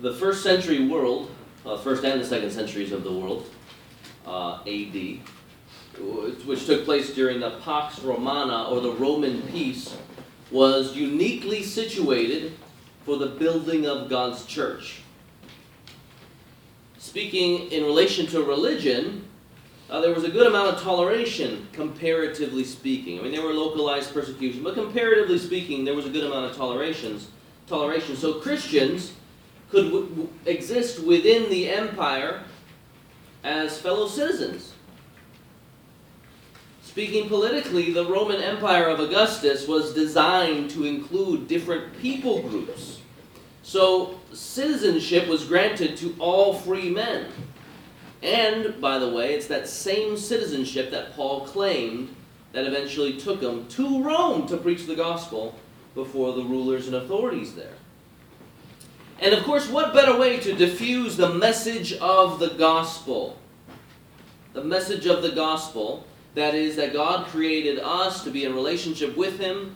the first century world, uh, first and the second centuries of the world, uh, AD, which took place during the Pax Romana or the Roman peace, was uniquely situated for the building of God's church. Speaking in relation to religion, uh, there was a good amount of toleration, comparatively speaking. I mean, there were localized persecution, but comparatively speaking, there was a good amount of tolerations, toleration. So Christians could w- exist within the empire as fellow citizens. Speaking politically, the Roman Empire of Augustus was designed to include different people groups. So citizenship was granted to all free men. And, by the way, it's that same citizenship that Paul claimed that eventually took him to Rome to preach the gospel before the rulers and authorities there. And of course, what better way to diffuse the message of the gospel? The message of the gospel, that is, that God created us to be in relationship with Him,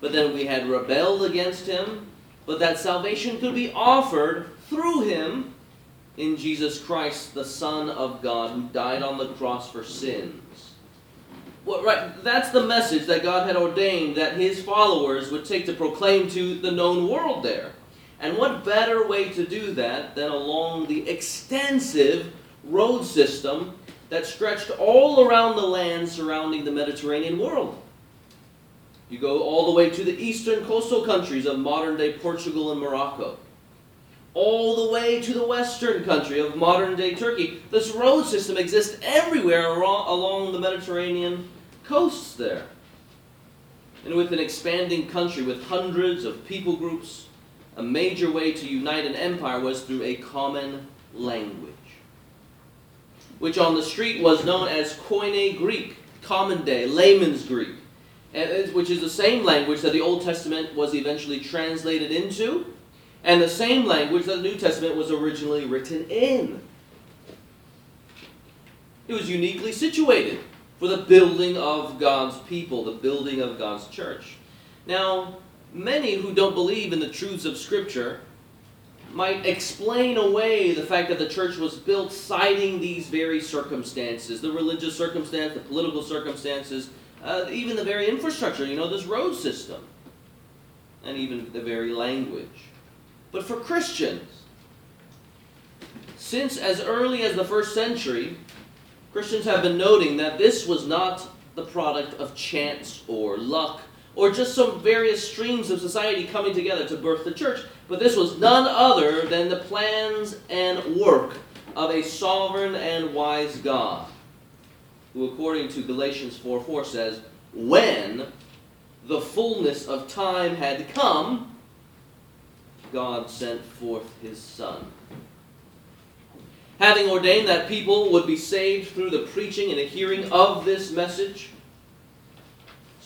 but then we had rebelled against Him, but that salvation could be offered through Him in Jesus Christ, the Son of God, who died on the cross for sins. Well, right, that's the message that God had ordained that His followers would take to proclaim to the known world there. And what better way to do that than along the extensive road system that stretched all around the land surrounding the Mediterranean world? You go all the way to the eastern coastal countries of modern day Portugal and Morocco, all the way to the western country of modern day Turkey. This road system exists everywhere along the Mediterranean coasts there. And with an expanding country with hundreds of people groups, a major way to unite an empire was through a common language, which on the street was known as Koine Greek, common day, layman's Greek, which is the same language that the Old Testament was eventually translated into, and the same language that the New Testament was originally written in. It was uniquely situated for the building of God's people, the building of God's church. Now, many who don't believe in the truths of Scripture might explain away the fact that the church was built citing these very circumstances the religious circumstance, the political circumstances, uh, even the very infrastructure, you know, this road system, and even the very language. But for Christians, since as early as the first century, Christians have been noting that this was not the product of chance or luck or just some various streams of society coming together to birth the church. But this was none other than the plans and work of a sovereign and wise God, who, according to Galatians 4 4, says, When the fullness of time had come, God sent forth his Son. Having ordained that people would be saved through the preaching and the hearing of this message,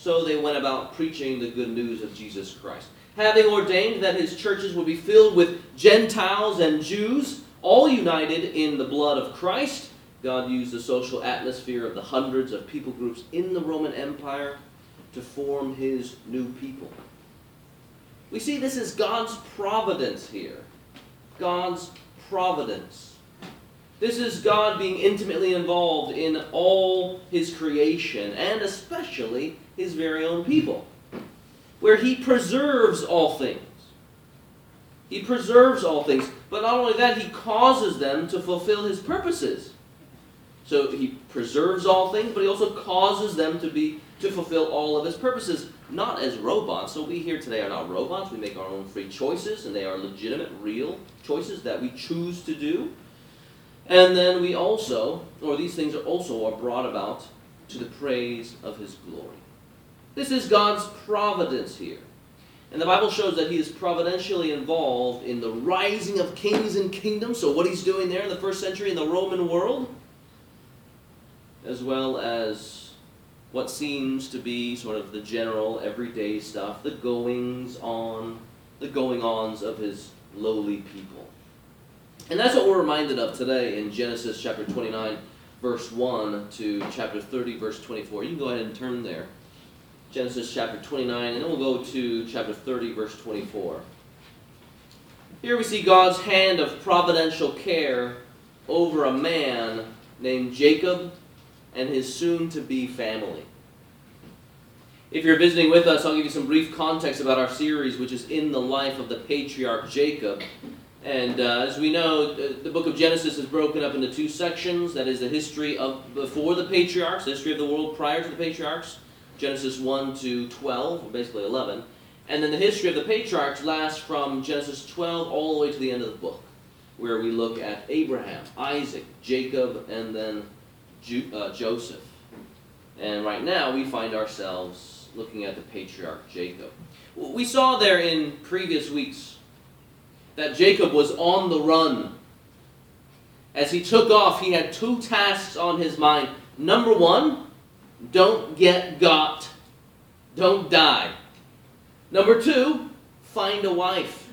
so they went about preaching the good news of Jesus Christ. Having ordained that his churches would be filled with Gentiles and Jews, all united in the blood of Christ, God used the social atmosphere of the hundreds of people groups in the Roman Empire to form his new people. We see this is God's providence here. God's providence. This is God being intimately involved in all his creation, and especially his very own people, where he preserves all things. He preserves all things, but not only that, he causes them to fulfill his purposes. So he preserves all things, but he also causes them to be to fulfill all of his purposes, not as robots. So we here today are not robots. We make our own free choices, and they are legitimate, real choices that we choose to do. And then we also, or these things are also are brought about to the praise of his glory. This is God's providence here. And the Bible shows that he is providentially involved in the rising of kings and kingdoms. So, what he's doing there in the first century in the Roman world, as well as what seems to be sort of the general everyday stuff, the goings on, the going ons of his lowly people. And that's what we're reminded of today in Genesis chapter 29, verse 1 to chapter 30, verse 24. You can go ahead and turn there. Genesis chapter 29, and then we'll go to chapter 30, verse 24. Here we see God's hand of providential care over a man named Jacob and his soon to be family. If you're visiting with us, I'll give you some brief context about our series, which is in the life of the patriarch Jacob. And uh, as we know, the book of Genesis is broken up into two sections. That is the history of before the patriarchs, the history of the world prior to the patriarchs, Genesis 1 to 12, or basically 11. And then the history of the patriarchs lasts from Genesis 12 all the way to the end of the book, where we look at Abraham, Isaac, Jacob, and then Ju- uh, Joseph. And right now we find ourselves looking at the patriarch Jacob. We saw there in previous weeks that Jacob was on the run. As he took off, he had two tasks on his mind. Number one, don't get got, don't die. Number two, find a wife.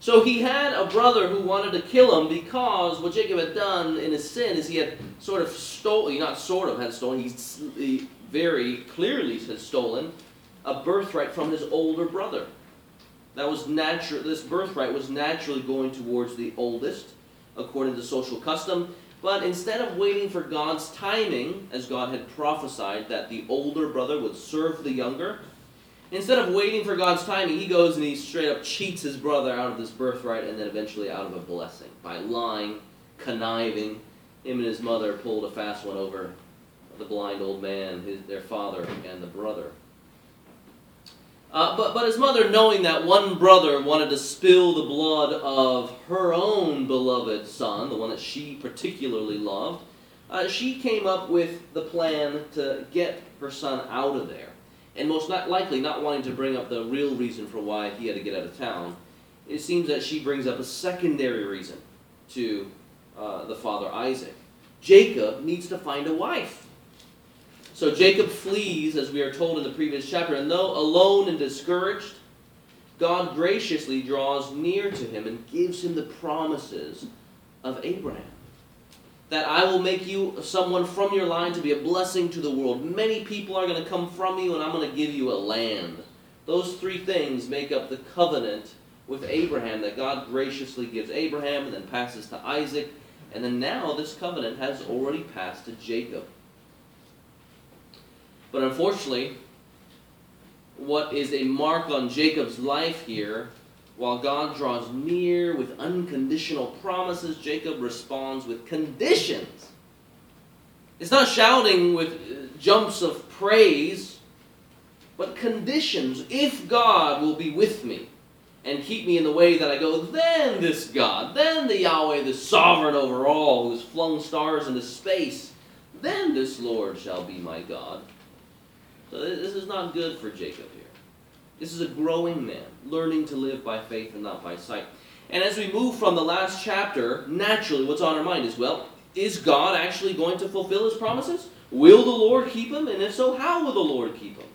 So he had a brother who wanted to kill him because what Jacob had done in his sin is he had sort of stolen, not sort of had stolen, he, very clearly had stolen a birthright from his older brother. That was natural. This birthright was naturally going towards the oldest, according to social custom. But instead of waiting for God's timing, as God had prophesied that the older brother would serve the younger, instead of waiting for God's timing, he goes and he straight up cheats his brother out of this birthright and then eventually out of a blessing by lying, conniving. Him and his mother pulled a fast one over the blind old man, his, their father, and the brother. Uh, but, but his mother, knowing that one brother wanted to spill the blood of her own beloved son, the one that she particularly loved, uh, she came up with the plan to get her son out of there. And most not likely, not wanting to bring up the real reason for why he had to get out of town, it seems that she brings up a secondary reason to uh, the father Isaac. Jacob needs to find a wife. So Jacob flees, as we are told in the previous chapter, and though alone and discouraged, God graciously draws near to him and gives him the promises of Abraham. That I will make you someone from your line to be a blessing to the world. Many people are going to come from you, and I'm going to give you a land. Those three things make up the covenant with Abraham that God graciously gives Abraham and then passes to Isaac. And then now this covenant has already passed to Jacob. But unfortunately, what is a mark on Jacob's life here, while God draws near with unconditional promises, Jacob responds with conditions. It's not shouting with uh, jumps of praise, but conditions. If God will be with me and keep me in the way that I go, then this God, then the Yahweh, the sovereign over all, who has flung stars into space, then this Lord shall be my God. So this is not good for Jacob here. This is a growing man, learning to live by faith and not by sight. And as we move from the last chapter, naturally what's on our mind is well, is God actually going to fulfill his promises? Will the Lord keep him? And if so, how will the Lord keep him?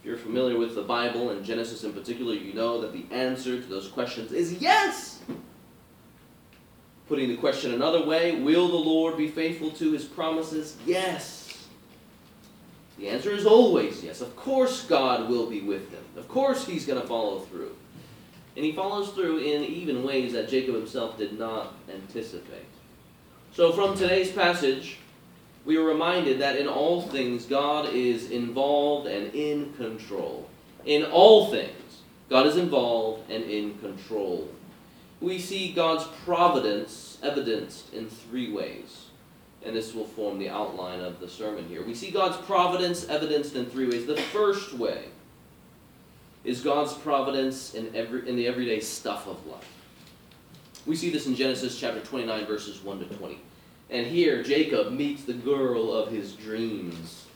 If you're familiar with the Bible and Genesis in particular, you know that the answer to those questions is yes. Putting the question another way, will the Lord be faithful to his promises? Yes. The answer is always yes. Of course, God will be with them. Of course, he's going to follow through. And he follows through in even ways that Jacob himself did not anticipate. So, from today's passage, we are reminded that in all things, God is involved and in control. In all things, God is involved and in control. We see God's providence evidenced in three ways and this will form the outline of the sermon here. We see God's providence evidenced in three ways. The first way is God's providence in every in the everyday stuff of life. We see this in Genesis chapter 29 verses 1 to 20. And here Jacob meets the girl of his dreams.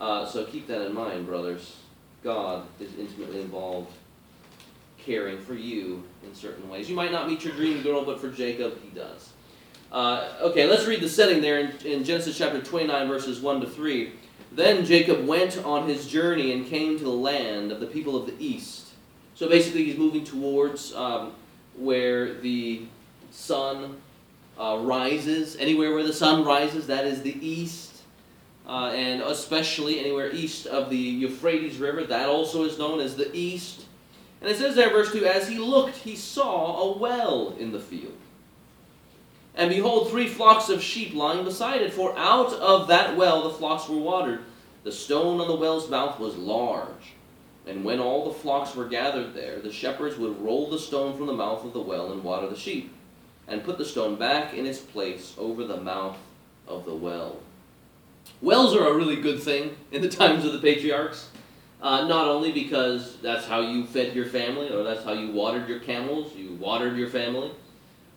Uh, so keep that in mind, brothers. God is intimately involved, caring for you in certain ways. You might not meet your dream girl, but for Jacob, he does. Uh, okay, let's read the setting there in, in Genesis chapter 29, verses 1 to 3. Then Jacob went on his journey and came to the land of the people of the east. So basically, he's moving towards um, where the sun uh, rises. Anywhere where the sun rises, that is the east. Uh, and especially anywhere east of the Euphrates River, that also is known as the east. And it says there, verse 2 As he looked, he saw a well in the field. And behold, three flocks of sheep lying beside it, for out of that well the flocks were watered. The stone on the well's mouth was large. And when all the flocks were gathered there, the shepherds would roll the stone from the mouth of the well and water the sheep, and put the stone back in its place over the mouth of the well. Wells are a really good thing in the times of the patriarchs. Uh, not only because that's how you fed your family, or that's how you watered your camels, you watered your family,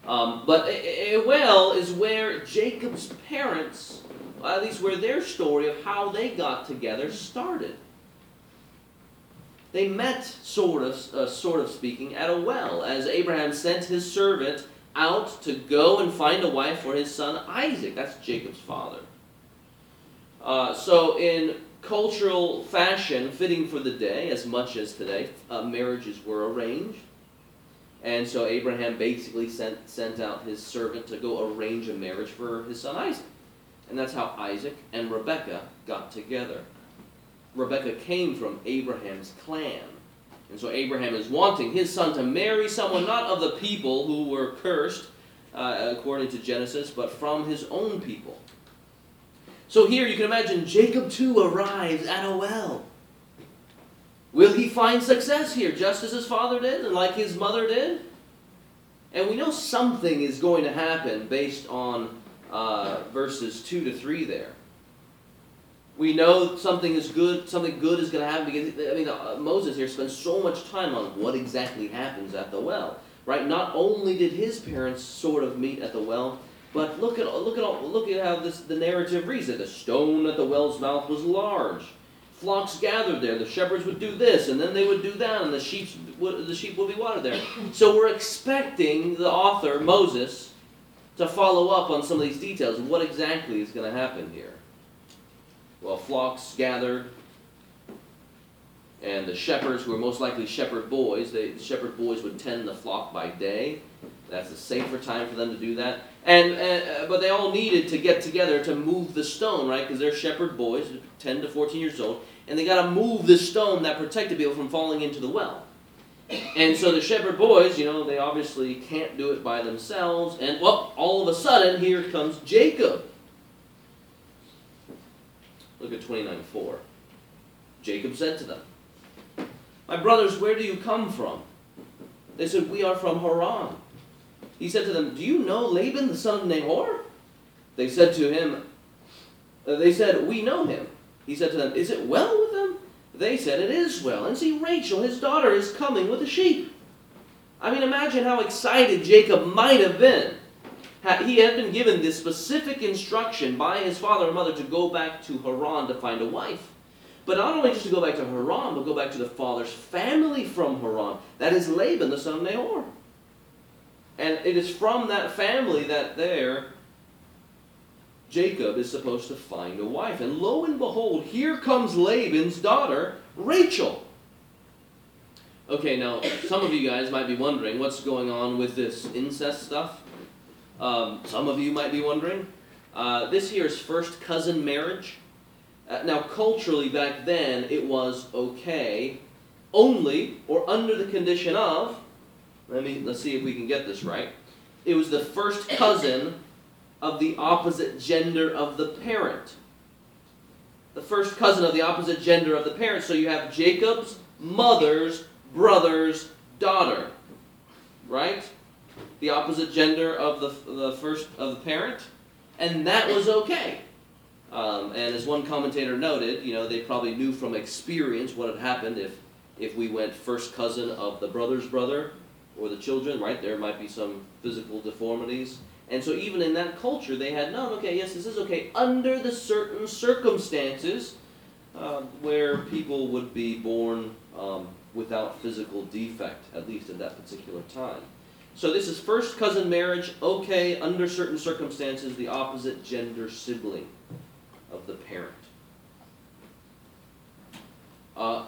um, but a, a well is where Jacob's parents, at least where their story of how they got together started. They met, sort of, uh, sort of speaking, at a well, as Abraham sent his servant out to go and find a wife for his son Isaac. That's Jacob's father. Uh, so, in cultural fashion, fitting for the day, as much as today, uh, marriages were arranged. And so Abraham basically sent, sent out his servant to go arrange a marriage for his son Isaac. And that's how Isaac and Rebekah got together. Rebekah came from Abraham's clan. And so Abraham is wanting his son to marry someone not of the people who were cursed, uh, according to Genesis, but from his own people. So here you can imagine Jacob too arrives at a well. Will he find success here, just as his father did and like his mother did? And we know something is going to happen based on uh, verses 2 to 3 there. We know something is good, something good is going to happen because, I mean, uh, Moses here spends so much time on what exactly happens at the well, right? Not only did his parents sort of meet at the well, but look at look at look at how this the narrative reads that the stone at the well's mouth was large. Flocks gathered there. The shepherds would do this, and then they would do that, and the sheep would, the sheep would be watered there. So we're expecting the author Moses to follow up on some of these details. What exactly is going to happen here? Well, flocks gathered, and the shepherds, who were most likely shepherd boys, they, the shepherd boys would tend the flock by day. That's a safer time for them to do that. And, uh, but they all needed to get together to move the stone, right? Because they're shepherd boys, 10 to 14 years old, and they got to move the stone that protected people from falling into the well. And so the shepherd boys, you know, they obviously can't do it by themselves. And well, all of a sudden, here comes Jacob. Look at 29 4. Jacob said to them, My brothers, where do you come from? They said, We are from Haran. He said to them, Do you know Laban the son of Nahor? They said to him, uh, They said, We know him. He said to them, Is it well with them? They said, It is well. And see, Rachel, his daughter, is coming with the sheep. I mean, imagine how excited Jacob might have been. He had been given this specific instruction by his father and mother to go back to Haran to find a wife. But not only just to go back to Haran, but go back to the father's family from Haran. That is Laban, the son of Nahor. And it is from that family that there Jacob is supposed to find a wife. And lo and behold, here comes Laban's daughter, Rachel. Okay, now some of you guys might be wondering what's going on with this incest stuff. Um, some of you might be wondering. Uh, this here is first cousin marriage. Uh, now, culturally back then, it was okay, only or under the condition of let me let's see if we can get this right. It was the first cousin of the opposite gender of the parent. The first cousin of the opposite gender of the parent. So you have Jacob's mother's brother's daughter. Right? The opposite gender of the, the first of the parent. And that was okay. Um, and as one commentator noted, you know, they probably knew from experience what had happened if, if we went first cousin of the brother's brother or the children, right? There might be some physical deformities. And so even in that culture, they had known, okay, yes, this is okay under the certain circumstances uh, where people would be born um, without physical defect, at least at that particular time. So this is first cousin marriage, okay, under certain circumstances, the opposite gender sibling of the parent. Uh,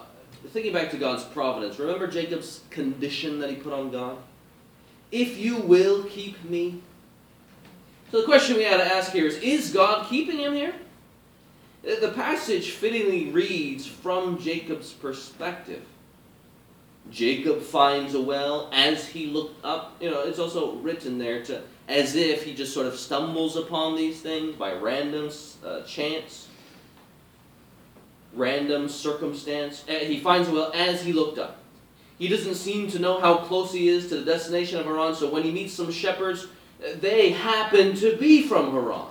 thinking back to God's providence, remember Jacob's condition that he put on God? If you will keep me. So the question we had to ask here is Is God keeping him here? The passage fittingly reads from Jacob's perspective. Jacob finds a well as he looked up. You know, it's also written there to as if he just sort of stumbles upon these things by random uh, chance, random circumstance. He finds a well as he looked up. He doesn't seem to know how close he is to the destination of Haran, so when he meets some shepherds, they happen to be from Haran.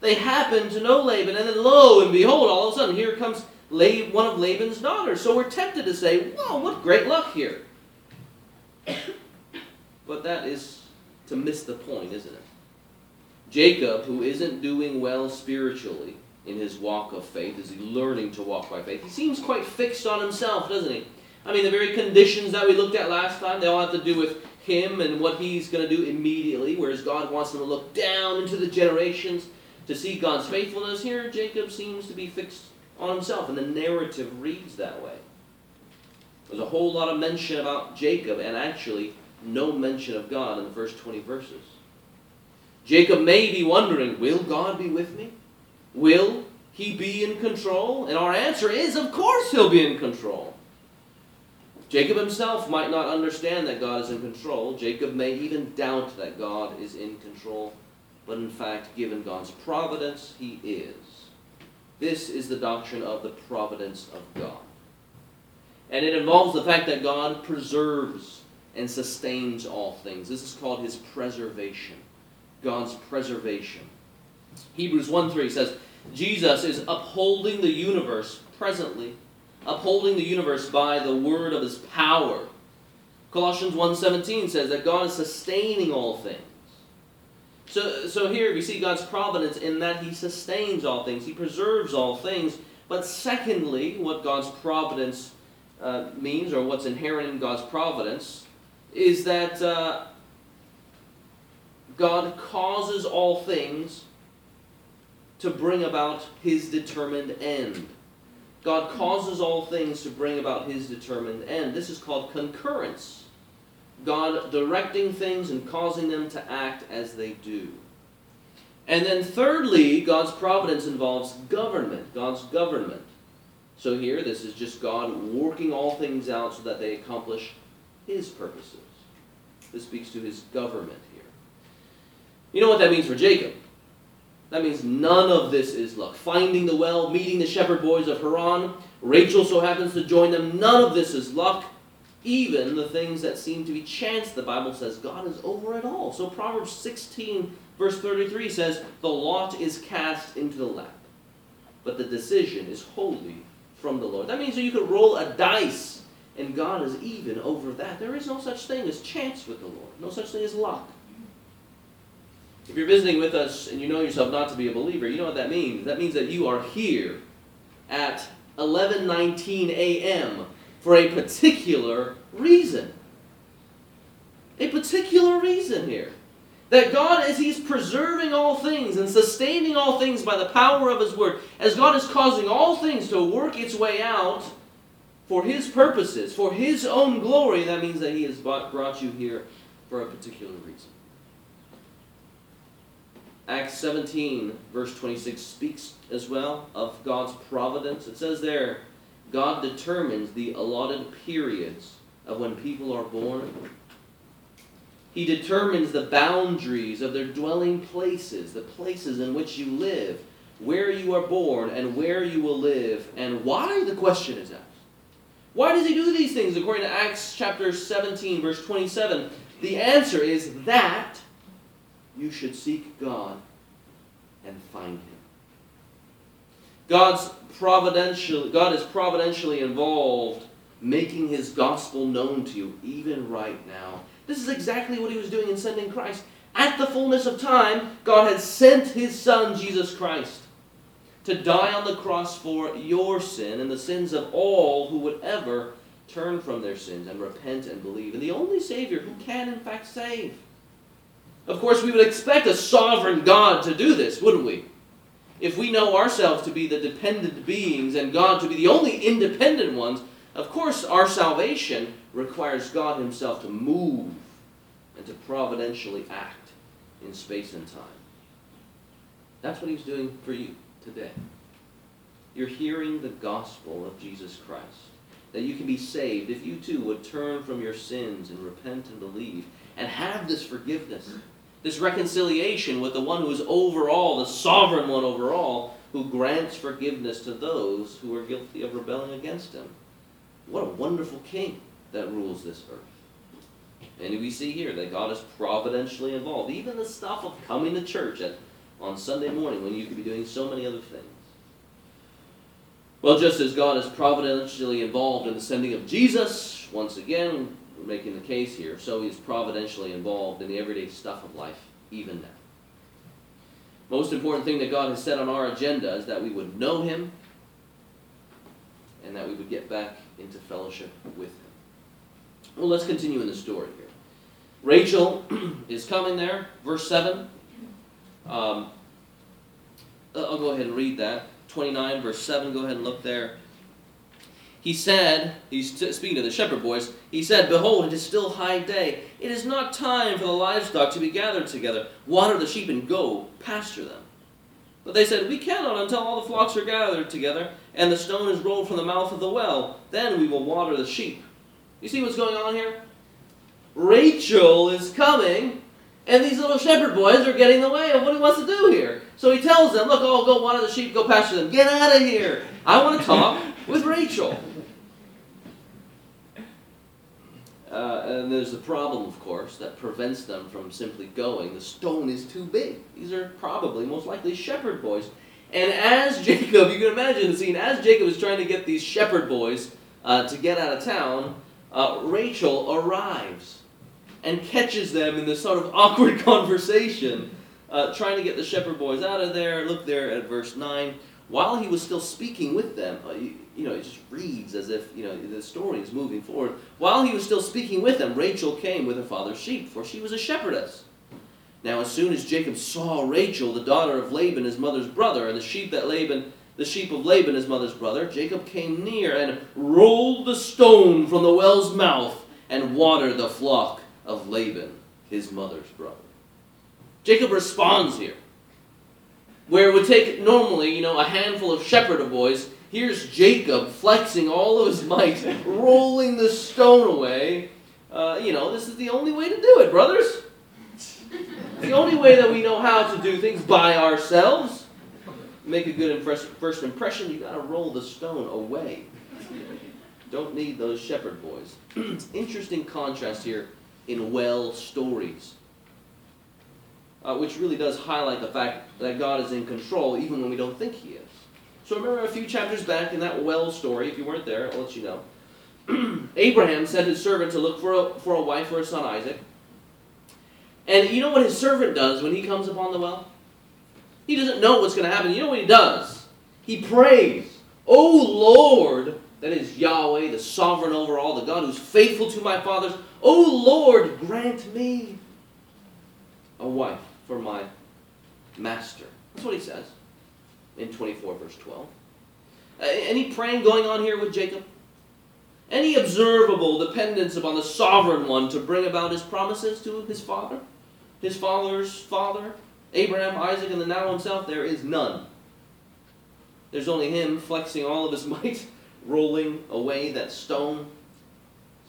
They happen to know Laban, and then lo and behold, all of a sudden, here comes one of Laban's daughters. So we're tempted to say, "Wow, what great luck here!" but that is to miss the point, isn't it? Jacob, who isn't doing well spiritually in his walk of faith, is he learning to walk by faith? He seems quite fixed on himself, doesn't he? I mean, the very conditions that we looked at last time, they all have to do with him and what he's going to do immediately, whereas God wants him to look down into the generations to see God's faithfulness. Here, Jacob seems to be fixed on himself, and the narrative reads that way. There's a whole lot of mention about Jacob, and actually no mention of God in the first 20 verses. Jacob may be wondering, will God be with me? Will he be in control? And our answer is, of course he'll be in control. Jacob himself might not understand that God is in control. Jacob may even doubt that God is in control. But in fact, given God's providence, he is. This is the doctrine of the providence of God. And it involves the fact that God preserves and sustains all things. This is called his preservation. God's preservation. Hebrews 1 3 says, Jesus is upholding the universe presently, upholding the universe by the word of his power. Colossians 1.17 says that God is sustaining all things. So, so here we see God's providence in that He sustains all things, He preserves all things. But secondly, what God's providence uh, means, or what's inherent in God's providence, is that uh, God causes all things to bring about His determined end. God causes all things to bring about His determined end. This is called concurrence. God directing things and causing them to act as they do. And then thirdly, God's providence involves government, God's government. So here, this is just God working all things out so that they accomplish His purposes. This speaks to His government here. You know what that means for Jacob? That means none of this is luck. Finding the well, meeting the shepherd boys of Haran, Rachel so happens to join them. None of this is luck even the things that seem to be chance, the Bible says God is over it all. So Proverbs 16, verse 33 says, The lot is cast into the lap, but the decision is wholly from the Lord. That means that you could roll a dice, and God is even over that. There is no such thing as chance with the Lord, no such thing as luck. If you're visiting with us and you know yourself not to be a believer, you know what that means. That means that you are here at 11:19 a.m for a particular reason. A particular reason here. That God, as He's preserving all things and sustaining all things by the power of His Word, as God is causing all things to work its way out for His purposes, for His own glory, that means that He has brought you here for a particular reason. Acts 17, verse 26, speaks as well of God's providence. It says there, God determines the allotted periods of when people are born. He determines the boundaries of their dwelling places, the places in which you live, where you are born, and where you will live, and why, the question is asked. Why does he do these things? According to Acts chapter 17, verse 27, the answer is that you should seek God and find him. God's providentially, God is providentially involved making his gospel known to you even right now. This is exactly what he was doing in sending Christ. At the fullness of time, God had sent his son, Jesus Christ, to die on the cross for your sin and the sins of all who would ever turn from their sins and repent and believe And the only Savior who can, in fact, save. Of course, we would expect a sovereign God to do this, wouldn't we? if we know ourselves to be the dependent beings and God to be the only independent ones, of course our salvation requires God Himself to move and to providentially act in space and time. That's what He's doing for you today. You're hearing the gospel of Jesus Christ. that you can be saved if you too would turn from your sins and repent and believe and have this forgiveness, this reconciliation with the one who is over all, the sovereign one over all, who grants forgiveness to those who are guilty of rebelling against him. What a wonderful king that rules this earth. And we see here that God is providentially involved. Even the stuff of coming to church at, on Sunday morning when you could be doing so many other things. Well, just as God is providentially involved in the sending of Jesus, once again, making the case here, so He is providentially involved in the everyday stuff of life, even now. Most important thing that God has set on our agenda is that we would know Him and that we would get back into fellowship with Him. Well, let's continue in the story here. Rachel is coming there, verse 7. Um, I'll go ahead and read that. 29, verse 7, go ahead and look there. He said, he's speaking to the shepherd boys, he said, Behold, it is still high day. It is not time for the livestock to be gathered together. Water the sheep and go pasture them. But they said, We cannot until all the flocks are gathered together, and the stone is rolled from the mouth of the well. Then we will water the sheep. You see what's going on here? Rachel is coming, and these little shepherd boys are getting in the way of what he wants to do here. So he tells them, Look, oh, go water the sheep, go pasture them. Get out of here. I want to talk with Rachel. Uh, and there's a problem, of course, that prevents them from simply going. The stone is too big. These are probably, most likely, shepherd boys. And as Jacob, you can imagine the scene, as Jacob is trying to get these shepherd boys uh, to get out of town, uh, Rachel arrives and catches them in this sort of awkward conversation, uh, trying to get the shepherd boys out of there. Look there at verse 9. While he was still speaking with them, uh, you, know, it just reads as if, you know, the story is moving forward. While he was still speaking with them, Rachel came with her father's sheep, for she was a shepherdess. Now, as soon as Jacob saw Rachel, the daughter of Laban, his mother's brother, and the sheep that Laban the sheep of Laban, his mother's brother, Jacob came near and rolled the stone from the well's mouth and watered the flock of Laban, his mother's brother. Jacob responds here. Where it would take normally, you know, a handful of shepherd boys, here's Jacob flexing all of his might, rolling the stone away. Uh, you know, this is the only way to do it, brothers. the only way that we know how to do things by ourselves make a good first impression, you got to roll the stone away. Don't need those shepherd boys. Interesting contrast here in well stories, uh, which really does highlight the fact that God is in control even when we don't think He is. So remember a few chapters back in that well story, if you weren't there, I'll let you know. Abraham sent his servant to look for a, for a wife for his son Isaac. And you know what his servant does when he comes upon the well? He doesn't know what's going to happen. You know what he does? He prays, O Lord, that is Yahweh, the sovereign over all, the God who's faithful to my fathers. O Lord, grant me a wife for my master. That's what he says in 24, verse 12. Any praying going on here with Jacob? Any observable dependence upon the sovereign one to bring about his promises to his father? His father's father? Abraham, Isaac, and the now himself, there is none. There's only him flexing all of his might, rolling away that stone.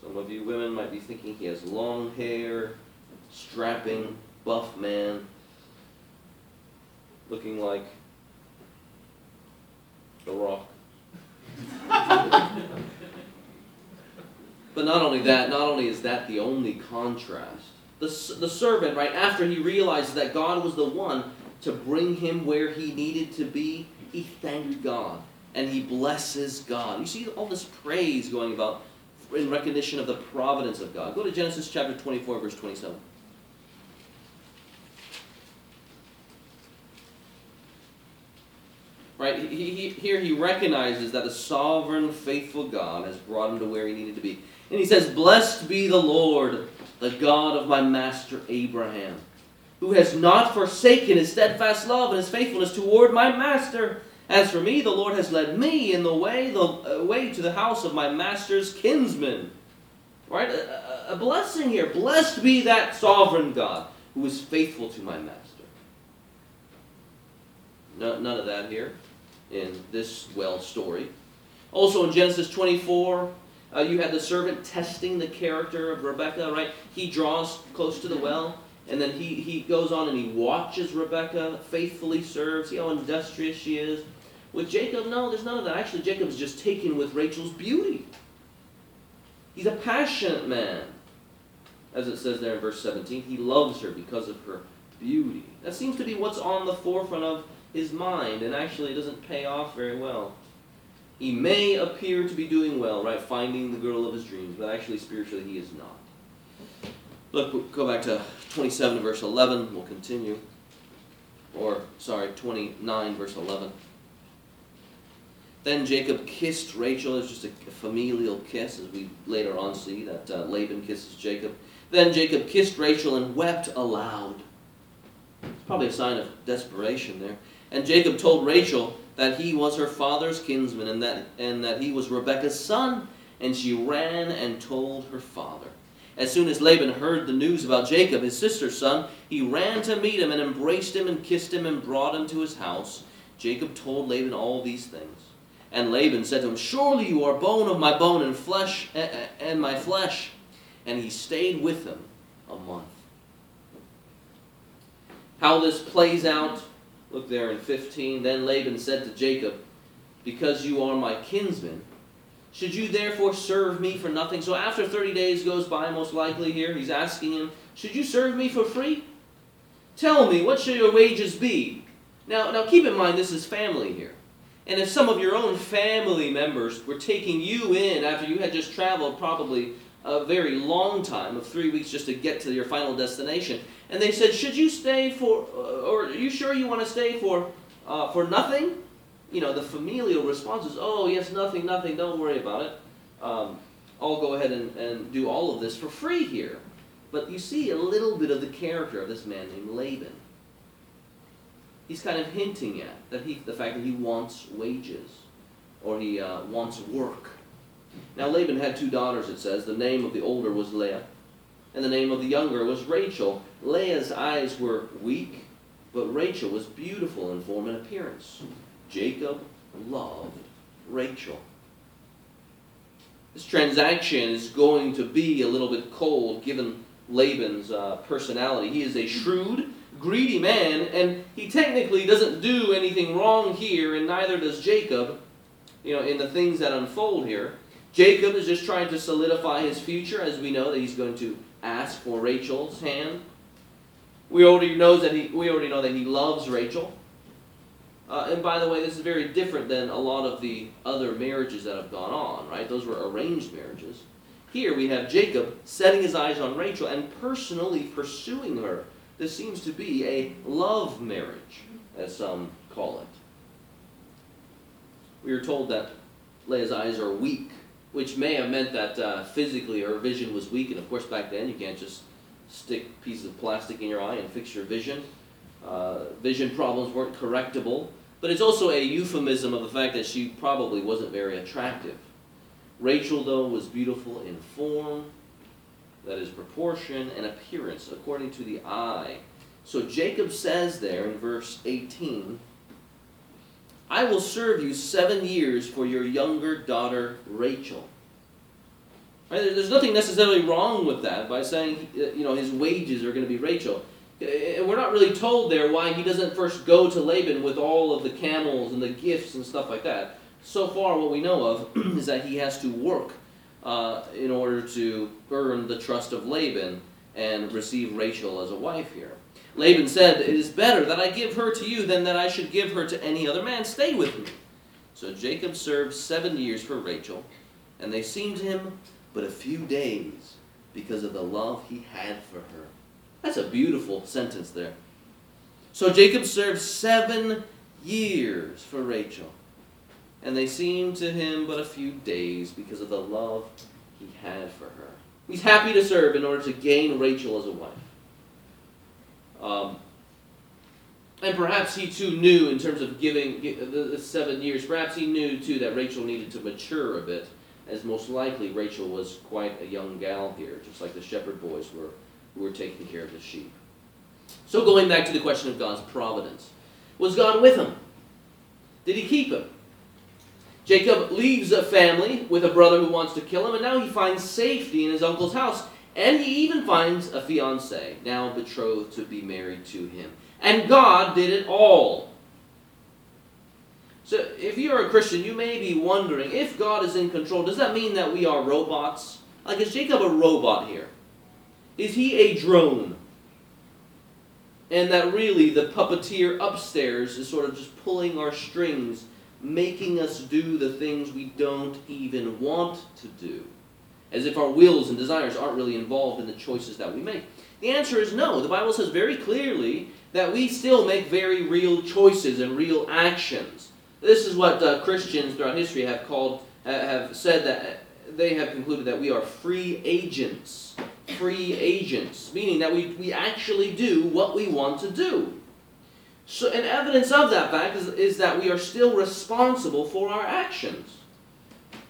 Some of you women might be thinking he has long hair, strapping, buff man, looking like the rock. but not only that, not only is that the only contrast, the, the servant, right, after he realizes that God was the one to bring him where he needed to be, he thanked God and he blesses God. You see all this praise going about in recognition of the providence of God. Go to Genesis chapter 24, verse 27. Right, he, he, here he recognizes that the sovereign, faithful God has brought him to where he needed to be. And he says, Blessed be the Lord the God of my master Abraham, who has not forsaken his steadfast love and his faithfulness toward my master. As for me, the Lord has led me in the way, the uh, way to the house of my master's kinsman. Right? A, a blessing here. Blessed be that sovereign God who is faithful to my master. No, none of that here in this well story. Also in Genesis 24, Uh, you had the servant testing the character of Rebecca, right? He draws close to the well, and then he, he goes on and he watches Rebecca, faithfully serves. See how industrious she is. With Jacob, no, there's none of that. Actually, Jacob is just taken with Rachel's beauty. He's a passionate man. As it says there in verse 17, he loves her because of her beauty. That seems to be what's on the forefront of his mind, and actually it doesn't pay off very well. He may appear to be doing well, right, finding the girl of his dreams, but actually spiritually he is not. Look, go back to 27 verse 11. We'll continue. Or, sorry, 29 verse 11. Then Jacob kissed Rachel. It's just a familial kiss, as we later on see that uh, Laban kisses Jacob. Then Jacob kissed Rachel and wept aloud. It's probably a sign of desperation there. And Jacob told Rachel that he was her father's kinsman and that, and that he was Rebekah's son. And she ran and told her father. As soon as Laban heard the news about Jacob, his sister's son, he ran to meet him and embraced him and kissed him and brought him to his house. Jacob told Laban all these things. And Laban said to him, Surely you are bone of my bone and flesh eh, eh, and my flesh. And he stayed with him a month. How this plays out, look there in 15. Then Laban said to Jacob, Because you are my kinsman, should you therefore serve me for nothing? So after 30 days goes by, most likely here, he's asking him, Should you serve me for free? Tell me, what shall your wages be? Now, now keep in mind, this is family here. And if some of your own family members were taking you in after you had just traveled probably a very long time of three weeks just to get to your final destination, and they said, "Should you stay for, uh, or are you sure you want to stay for, uh, for nothing?" You know, the familial response is, "Oh yes, nothing, nothing. Don't worry about it. Um, I'll go ahead and, and do all of this for free here." But you see a little bit of the character of this man named Laban he's kind of hinting at that he, the fact that he wants wages or he uh, wants work. Now Laban had two daughters, it says. The name of the older was Leah, and the name of the younger was Rachel. Leah's eyes were weak, but Rachel was beautiful in form and appearance. Jacob loved Rachel. This transaction is going to be a little bit cold given Laban's uh, personality. He is a shrewd, greedy man, and he technically doesn't do anything wrong here, and neither does Jacob, you know, in the things that unfold here. Jacob is just trying to solidify his future, as we know that he's going to ask for Rachel's hand. We already knows that he we already know that he loves Rachel. Uh, and by the way, this is very different than a lot of the other marriages that have gone on, right? Those were arranged marriages. Here we have Jacob setting his eyes on Rachel and personally pursuing her this seems to be a love marriage, as some call it. We are told that Leah's eyes are weak, which may have meant that uh, physically her vision was weak. And of course, back then you can't just stick pieces of plastic in your eye and fix your vision. Uh, vision problems weren't correctable. But it's also a euphemism of the fact that she probably wasn't very attractive. Rachel, though, was beautiful in form, that is proportion and appearance according to the eye. So Jacob says there in verse 18, I will serve you seven years for your younger daughter Rachel. Right? There's nothing necessarily wrong with that by saying uh, you know his wages are going to be Rachel. And we're not really told there why he doesn't first go to Laban with all of the camels and the gifts and stuff like that. So far, what we know of is that he has to work uh, in order to earn the trust of Laban and receive Rachel as a wife here. Laban said, It is better that I give her to you than that I should give her to any other man. Stay with me. So Jacob served seven years for Rachel, and they seemed to him but a few days because of the love he had for her. That's a beautiful sentence there. So Jacob served seven years for Rachel and they seemed to him but a few days because of the love he had for her. He's happy to serve in order to gain Rachel as a wife. Um, and perhaps he too knew, in terms of giving the, seven years, perhaps he knew too that Rachel needed to mature a bit, as most likely Rachel was quite a young gal here, just like the shepherd boys were who were taking care of the sheep. So going back to the question of God's providence, was God with him? Did he keep him? Jacob leaves a family with a brother who wants to kill him, and now he finds safety in his uncle's house. And he even finds a fiancee, now betrothed to be married to him. And God did it all. So, if you're a Christian, you may be wondering if God is in control, does that mean that we are robots? Like, is Jacob a robot here? Is he a drone? And that really the puppeteer upstairs is sort of just pulling our strings, making us do the things we don't even want to do. As if our wills and desires aren't really involved in the choices that we make. The answer is no. The Bible says very clearly that we still make very real choices and real actions. This is what uh, Christians throughout history have called, uh, have said that they have concluded that we are free agents. Free agents, meaning that we, we actually do what we want to do. So, and evidence of that fact is, is that we are still responsible for our actions.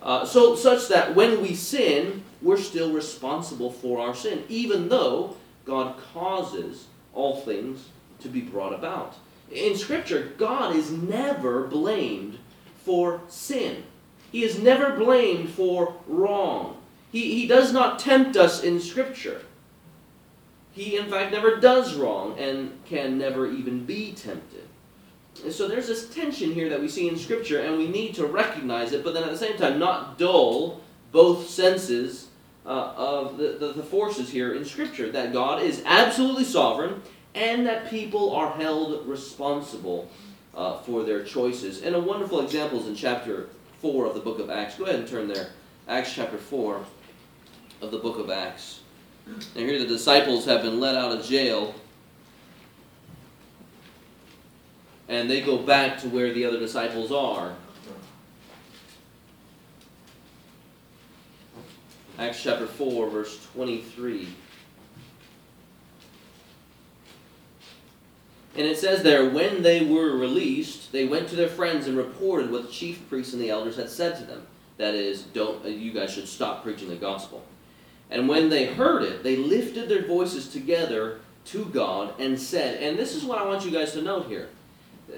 Uh, so, such that when we sin, we're still responsible for our sin, even though God causes all things to be brought about. In Scripture, God is never blamed for sin. He is never blamed for wrong. He, he does not tempt us in Scripture. He, in fact, never does wrong and can never even be tempted. And so there's this tension here that we see in Scripture, and we need to recognize it, but then at the same time, not dull both senses uh, of the, the, the forces here in Scripture that God is absolutely sovereign and that people are held responsible uh, for their choices. And a wonderful example is in chapter 4 of the book of Acts. Go ahead and turn there. Acts chapter 4 of the book of Acts. And here the disciples have been let out of jail. And they go back to where the other disciples are. Acts chapter 4, verse 23. And it says there, when they were released, they went to their friends and reported what the chief priests and the elders had said to them. That is, don't uh, you guys should stop preaching the gospel. And when they heard it, they lifted their voices together to God and said, and this is what I want you guys to note here. Uh,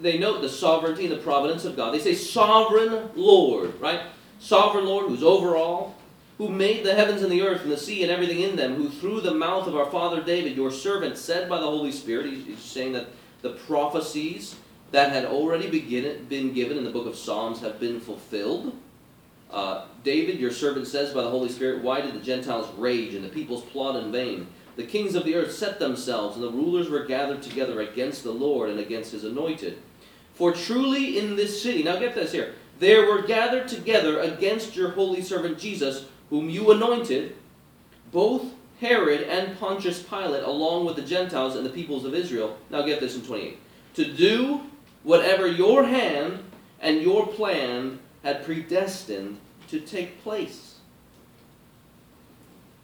they note the sovereignty and the providence of God. They say, Sovereign Lord, right? Sovereign Lord who's over all, who made the heavens and the earth and the sea and everything in them, who through the mouth of our father David, your servant, said by the Holy Spirit, he's, saying that the prophecies that had already begin, been given in the book of Psalms have been fulfilled. Uh, David, your servant, says by the Holy Spirit, Why did the Gentiles rage and the peoples plot in vain? The kings of the earth set themselves, and the rulers were gathered together against the Lord and against his anointed. For truly in this city, now get this here, there were gathered together against your holy servant Jesus whom you anointed, both Herod and Pontius Pilate, along with the Gentiles and the peoples of Israel. Now get this in 28. To do whatever your hand and your plan had predestined to take place.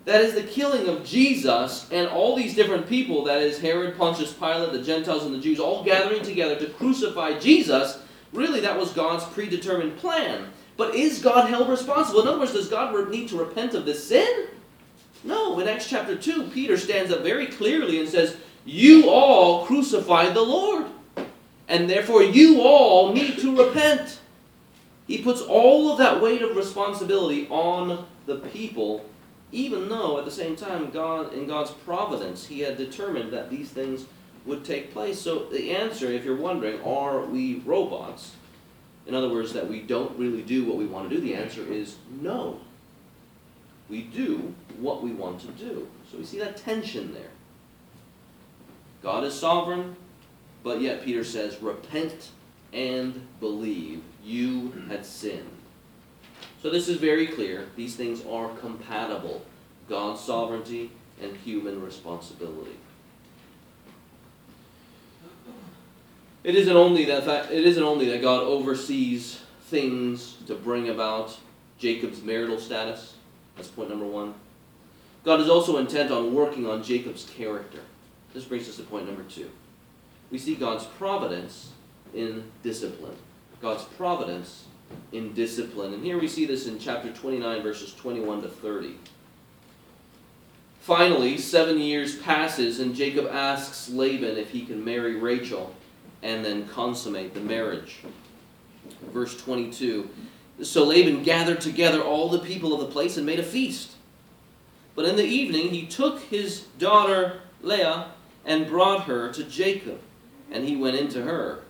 That is the killing of Jesus and all these different people, that is Herod, Pontius Pilate, the Gentiles, and the Jews, all gathering together to crucify Jesus. Really, that was God's predetermined plan. But is God held responsible? In other words, does God need to repent of this sin? No. In Acts chapter 2, Peter stands up very clearly and says, You all crucified the Lord, and therefore you all need to repent. He puts all of that weight of responsibility on the people, even though at the same time, God, in God's providence, He had determined that these things would take place. So the answer, if you're wondering, are we robots? In other words, that we don't really do what we want to do, the answer is no. We do what we want to do. So we see that tension there. God is sovereign, but yet Peter says, repent and believe. You had sinned. So this is very clear. These things are compatible God's sovereignty and human responsibility. It isn't only that fact, it isn't only that God oversees things to bring about Jacob's marital status. That's point number one. God is also intent on working on Jacob's character. This brings us to point number two. We see God's providence in discipline. God's providence in discipline. And here we see this in chapter 29, verses 21 to 30. Finally, seven years passes, and Jacob asks Laban if he can marry Rachel and then consummate the marriage. Verse 22. So Laban gathered together all the people of the place and made a feast. But in the evening he took his daughter Leah and brought her to Jacob, and he went into her.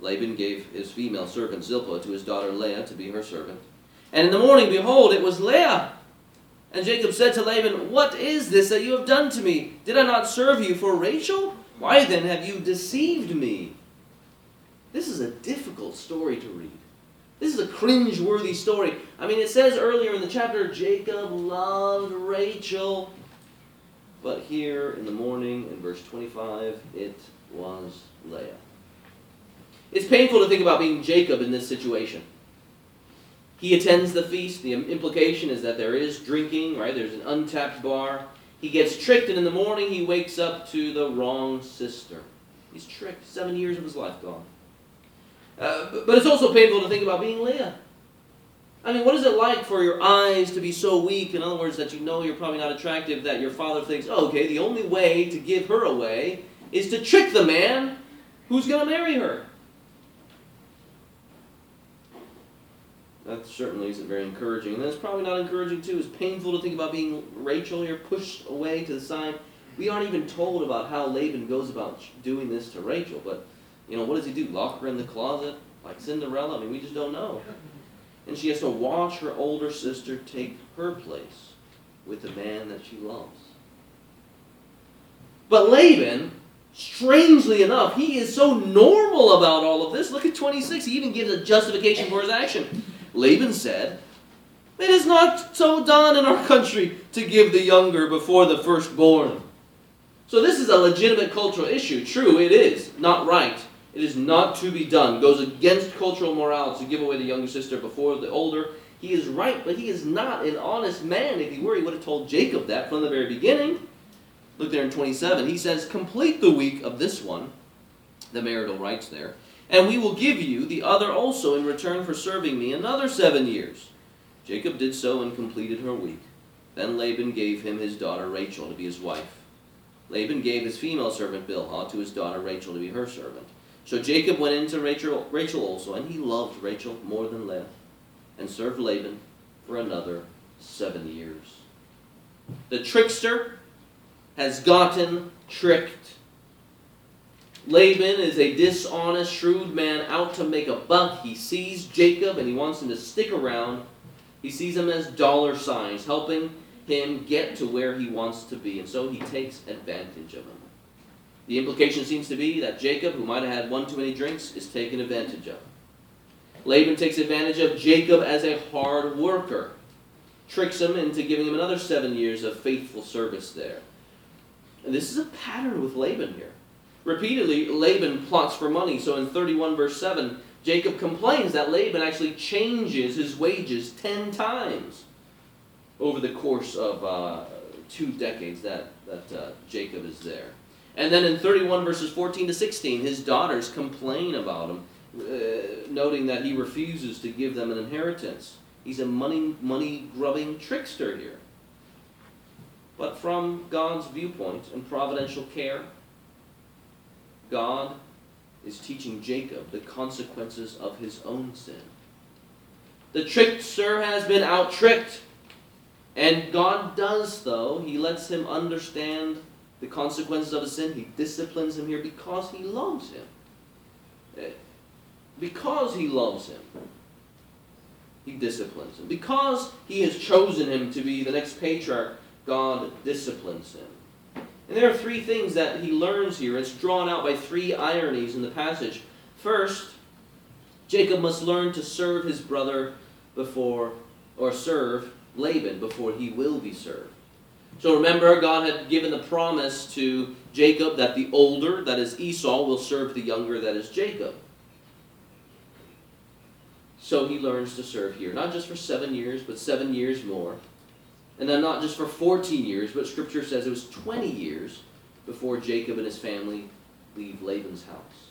Laban gave his female servant Zilpah to his daughter Leah to be her servant. And in the morning, behold, it was Leah. And Jacob said to Laban, What is this that you have done to me? Did I not serve you for Rachel? Why then have you deceived me? This is a difficult story to read. This is a cringe-worthy story. I mean, it says earlier in the chapter, Jacob loved Rachel. But here in the morning, in verse 25, it was Leah. It's painful to think about being Jacob in this situation. He attends the feast. The implication is that there is drinking, right? There's an untapped bar. He gets tricked, and in the morning he wakes up to the wrong sister. He's tricked. Seven years of his life gone. Uh, but, but it's also painful to think about being Leah. I mean, what is it like for your eyes to be so weak? In other words, that you know you're probably not attractive, that your father thinks, oh, okay, the only way to give her away is to trick the man who's going to marry her. That certainly isn't very encouraging. And that's probably not encouraging, too. It's painful to think about being Rachel here, pushed away to the side. We aren't even told about how Laban goes about doing this to Rachel, but, you know, what does he do? Lock her in the closet like Cinderella? I mean, we just don't know. And she has to watch her older sister take her place with the man that she loves. But Laban, strangely enough, he is so normal about all of this. Look at 26. He even gives a justification for his action. Laban said, It is not so done in our country to give the younger before the firstborn. So this is a legitimate cultural issue. True, it is not right. It is not to be done. It goes against cultural morale to give away the younger sister before the older. He is right, but he is not an honest man. If he were, he would have told Jacob that from the very beginning. Look there in 27. He says, Complete the week of this one, the marital rights there, and we will give you the other also in return for serving me another seven years. Jacob did so and completed her week. Then Laban gave him his daughter Rachel to be his wife. Laban gave his female servant Bilhah to his daughter Rachel to be her servant. So Jacob went into Rachel, Rachel also, and he loved Rachel more than Leah, and served Laban for another seven years. The trickster has gotten tricked. Laban is a dishonest, shrewd man out to make a buck. He sees Jacob and he wants him to stick around. He sees him as dollar signs, helping him get to where he wants to be, and so he takes advantage of him. The implication seems to be that Jacob, who might have had one too many drinks, is taken advantage of. Laban takes advantage of Jacob as a hard worker, tricks him into giving him another seven years of faithful service there. And this is a pattern with Laban here. Repeatedly, Laban plots for money. So in 31 verse 7, Jacob complains that Laban actually changes his wages ten times over the course of uh, two decades that, that uh, Jacob is there. And then in 31 verses 14 to 16, his daughters complain about him, uh, noting that he refuses to give them an inheritance. He's a money, money grubbing trickster here. But from God's viewpoint and providential care, God is teaching Jacob the consequences of his own sin. The trickster has been out tricked. And God does, though, He lets him understand the consequences of his sin. He disciplines him here because He loves him. Eh, because He loves him, He disciplines him. Because He has chosen him to be the next patriarch, God disciplines him. And there are three things that he learns here. It's drawn out by three ironies in the passage. First, Jacob must learn to serve his brother before, or serve Laban before he will be served. So remember, God had given the promise to Jacob that the older, that is Esau, will serve the younger, that is Jacob. So he learns to serve here, not just for seven years, but seven years more. And then not just for 14 years, but Scripture says it was 20 years before Jacob and his family leave Laban's house.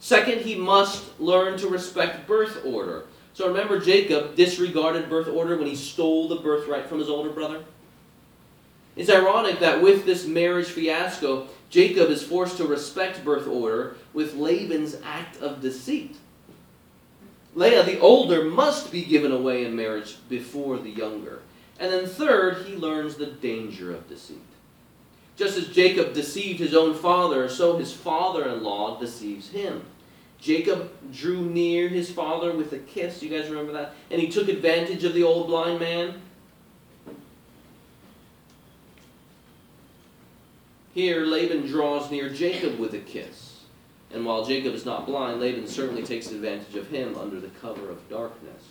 Second, he must learn to respect birth order. So remember, Jacob disregarded birth order when he stole the birthright from his older brother? It's ironic that with this marriage fiasco, Jacob is forced to respect birth order with Laban's act of deceit. Leah, the older, must be given away in marriage before the younger. And then third, he learns the danger of deceit. Just as Jacob deceived his own father, so his father in law deceives him. Jacob drew near his father with a kiss. You guys remember that? And he took advantage of the old blind man. Here, Laban draws near Jacob with a kiss. And while Jacob is not blind, Laban certainly takes advantage of him under the cover of darkness.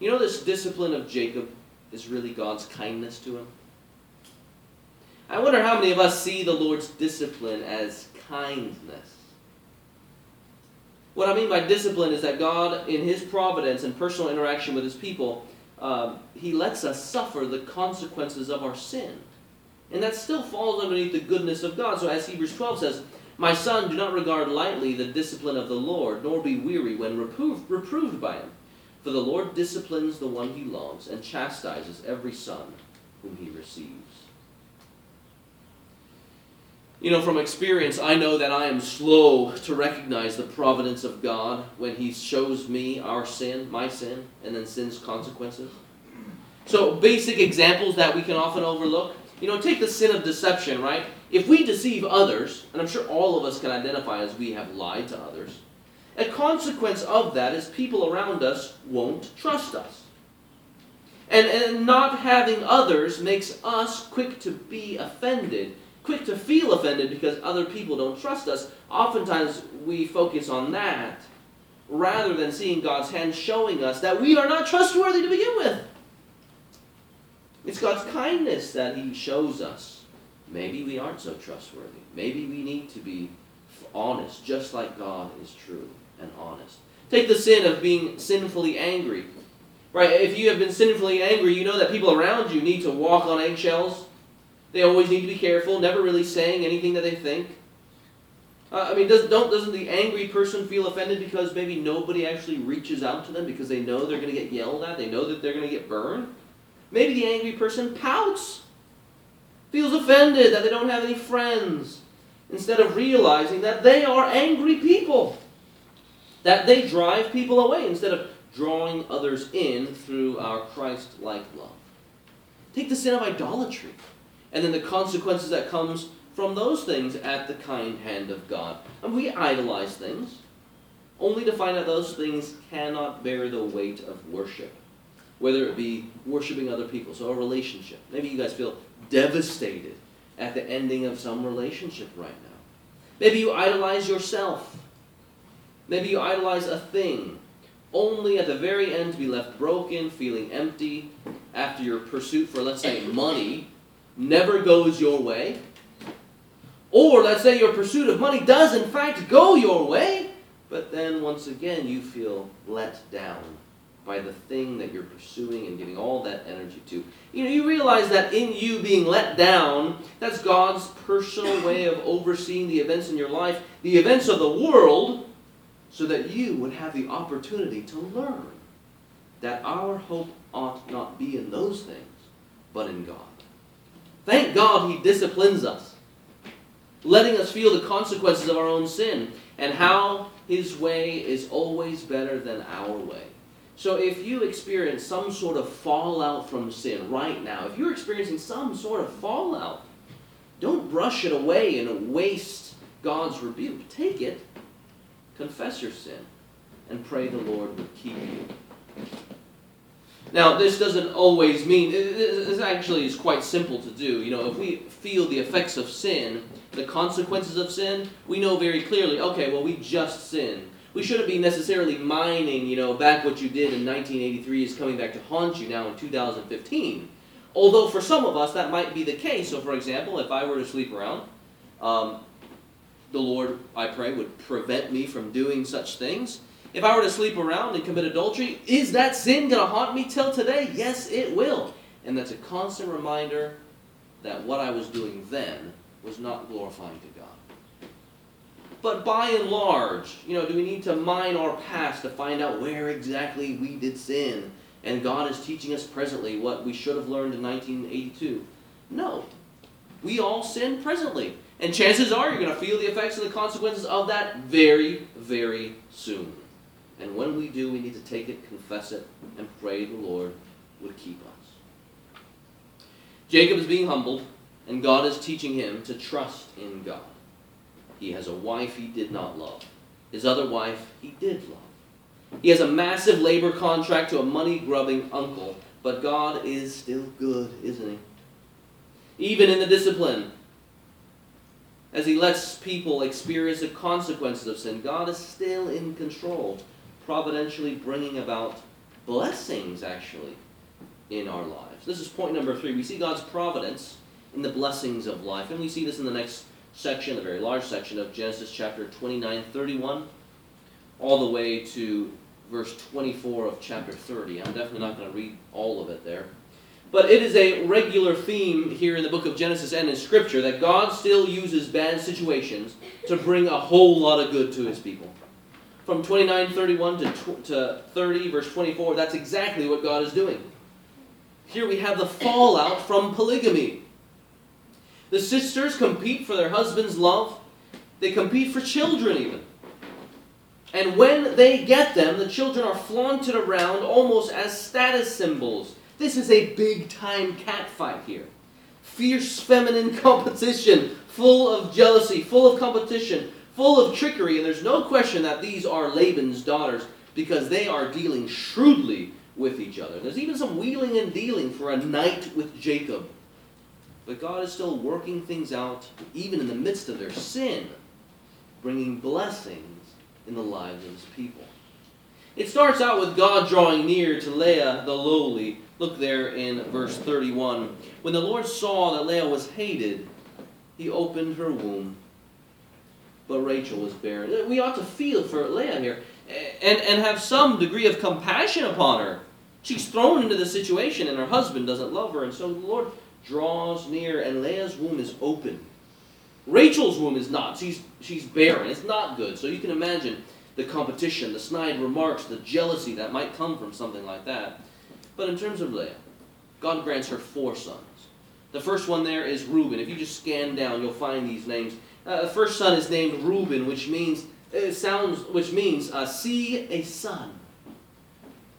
You know, this discipline of Jacob is really God's kindness to him? I wonder how many of us see the Lord's discipline as kindness. What I mean by discipline is that God, in His providence and personal interaction with His people, um, He lets us suffer the consequences of our sin. And that still falls underneath the goodness of God. So, as Hebrews 12 says, My son, do not regard lightly the discipline of the Lord, nor be weary when reproved, reproved by Him. For the Lord disciplines the one He loves and chastises every son whom He receives. You know, from experience, I know that I am slow to recognize the providence of God when He shows me our sin, my sin, and then sin's consequences. So, basic examples that we can often overlook. You know, take the sin of deception, right? If we deceive others, and I'm sure all of us can identify as we have lied to others, a consequence of that is people around us won't trust us. And, and not having others makes us quick to be offended quick to feel offended because other people don't trust us. Oftentimes we focus on that rather than seeing God's hand showing us that we are not trustworthy to begin with. It's God's kindness that He shows us. Maybe we aren't so trustworthy. Maybe we need to be honest, just like God is true and honest. Take the sin of being sinfully angry. Right? If you have been sinfully angry, you know that people around you need to walk on eggshells they always need to be careful, never really saying anything that they think. Uh, I mean, does, don't, doesn't the angry person feel offended because maybe nobody actually reaches out to them because they know they're going to get yelled at, they know that they're going to get burned? Maybe the angry person pouts, feels offended that they don't have any friends, instead of realizing that they are angry people, that they drive people away instead of drawing others in through our Christ like love. Take the sin of idolatry and then the consequences that comes from those things at the kind hand of God. And we idolize things, only to find out those things cannot bear the weight of worship, whether it be worshiping other people, so a relationship. Maybe you guys feel devastated at the ending of some relationship right now. Maybe you idolize yourself. Maybe you idolize a thing, only at the very end to be left broken, feeling empty after your pursuit for, let's say, money never goes your way. Or let's say your pursuit of money does in fact go your way, but then once again you feel let down by the thing that you're pursuing and giving all that energy to. You know, you realize that in you being let down, that's God's personal way of overseeing the events in your life, the events of the world, so that you would have the opportunity to learn that our hope ought not be in those things, but in God. Thank God He disciplines us, letting us feel the consequences of our own sin and how His way is always better than our way. So if you experience some sort of fallout from sin right now, if you're experiencing some sort of fallout, don't brush it away and waste God's rebuke. Take it, confess your sin, and pray the Lord would keep you. Now, this doesn't always mean, this actually is quite simple to do. You know, if we feel the effects of sin, the consequences of sin, we know very clearly, okay, well, we just sinned. We shouldn't be necessarily mining, you know, back what you did in 1983 is coming back to haunt you now in 2015. Although for some of us that might be the case. So, for example, if I were to sleep around, um, the Lord, I pray, would prevent me from doing such things. If I were to sleep around and commit adultery, is that sin going to haunt me till today? Yes, it will. And that's a constant reminder that what I was doing then was not glorifying to God. But by and large, you know, do we need to mine our past to find out where exactly we did sin? And God is teaching us presently what we should have learned in 1982. No. We all sin presently. And chances are you're going to feel the effects and the consequences of that very, very soon. And when we do, we need to take it, confess it, and pray the Lord would keep us. Jacob is being humbled, and God is teaching him to trust in God. He has a wife he did not love. His other wife he did love. He has a massive labor contract to a money grubbing uncle, but God is still good, isn't he? Even in the discipline, as he lets people experience the consequences of sin, God is still in control, providentially bringing about blessings, actually, in our lives. This is point number three. We see God's providence in the blessings of life, and we see this in the next section, a very large section of Genesis chapter 29, 31, all the way to verse 24 of chapter 30. I'm definitely not going to read all of it there. But it is a regular theme here in the book of Genesis and in Scripture that God still uses bad situations to bring a whole lot of good to his people. From 29:31 to, to 30, verse 24, that's exactly what God is doing. Here we have the fallout from polygamy. The sisters compete for their husband's love. They compete for children, even. And when they get them, the children are flaunted around almost as status symbols. This is a big time catfight here. Fierce feminine competition, full of jealousy, full of competition, full of trickery, and there's no question that these are Laban's daughters because they are dealing shrewdly with each other. There's even some wheeling and dealing for a night with Jacob. But God is still working things out, even in the midst of their sin, bringing blessings in the lives of his people. It starts out with God drawing near to Leah the lowly. Look there in verse 31. When the Lord saw that Leah was hated, he opened her womb. But Rachel was barren. We ought to feel for Leah here and, and have some degree of compassion upon her. She's thrown into this situation and her husband doesn't love her. And so the Lord draws near and Leah's womb is open. Rachel's womb is not. She's, she's barren. It's not good. So you can imagine the competition, the snide remarks, the jealousy that might come from something like that. But in terms of Leah, God grants her four sons. The first one there is Reuben. If you just scan down, you'll find these names. Uh, the first son is named Reuben, which means it sounds, which means uh, see a son.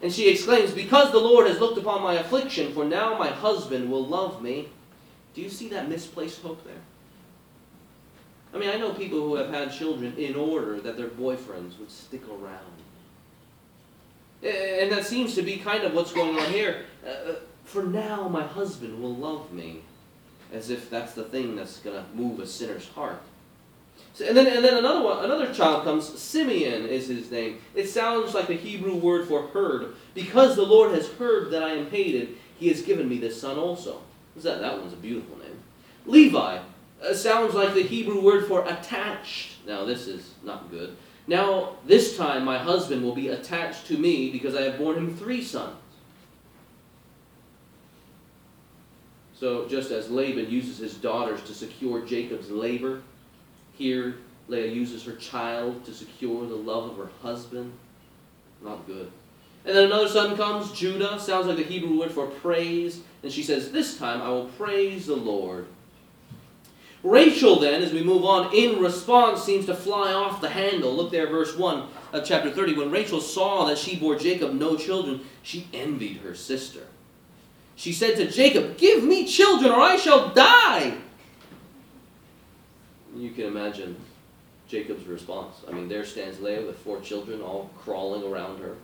And she exclaims, Because the Lord has looked upon my affliction, for now my husband will love me. Do you see that misplaced hope there? I mean, I know people who have had children in order that their boyfriends would stick around. And that seems to be kind of what's going on here. Uh, for now, my husband will love me. As if that's the thing that's going to move a sinner's heart. And then, and then another one, another child comes. Simeon is his name. It sounds like the Hebrew word for heard. Because the Lord has heard that I am hated, He has given me this son also. Is That that one's a beautiful name. Levi uh, sounds like the Hebrew word for attached. Now this is not good. Now this time my husband will be attached to me because I have borne him three sons. So just as Laban uses his daughters to secure Jacob's labor, here Leah uses her child to secure the love of her husband. Not good. And then another son comes, Judah, sounds like the Hebrew word for praise, and she says, This time I will praise the Lord. Rachel, then, as we move on, in response, seems to fly off the handle. Look there, verse 1 of chapter 30. When Rachel saw that she bore Jacob no children, she envied her sister. She said to Jacob, Give me children, or I shall die. You can imagine Jacob's response. I mean, there stands Leah with four children all crawling around her.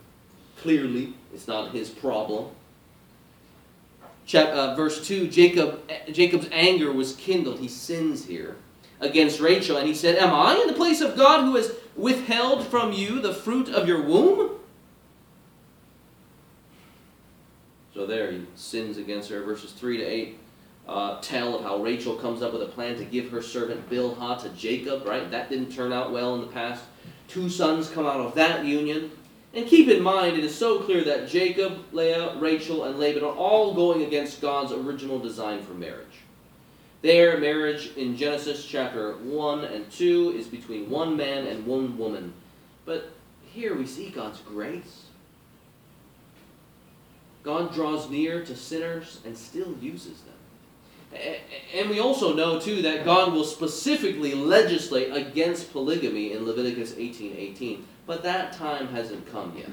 Clearly, it's not his problem. Chap, uh, verse 2 Jacob, Jacob's anger was kindled. He sins here against Rachel, and he said, Am I in the place of God who has withheld from you the fruit of your womb? So there he sins against her. Verses 3 to 8 uh, tell of how Rachel comes up with a plan to give her servant Bilhah to Jacob, right? That didn't turn out well in the past. Two sons come out of that union. And keep in mind, it is so clear that Jacob, Leah, Rachel, and Laban are all going against God's original design for marriage. Their marriage in Genesis chapter 1 and 2 is between one man and one woman. But here we see God's grace. God draws near to sinners and still uses them. And we also know, too, that God will specifically legislate against polygamy in Leviticus 18:18, 18. but that time hasn't come yet.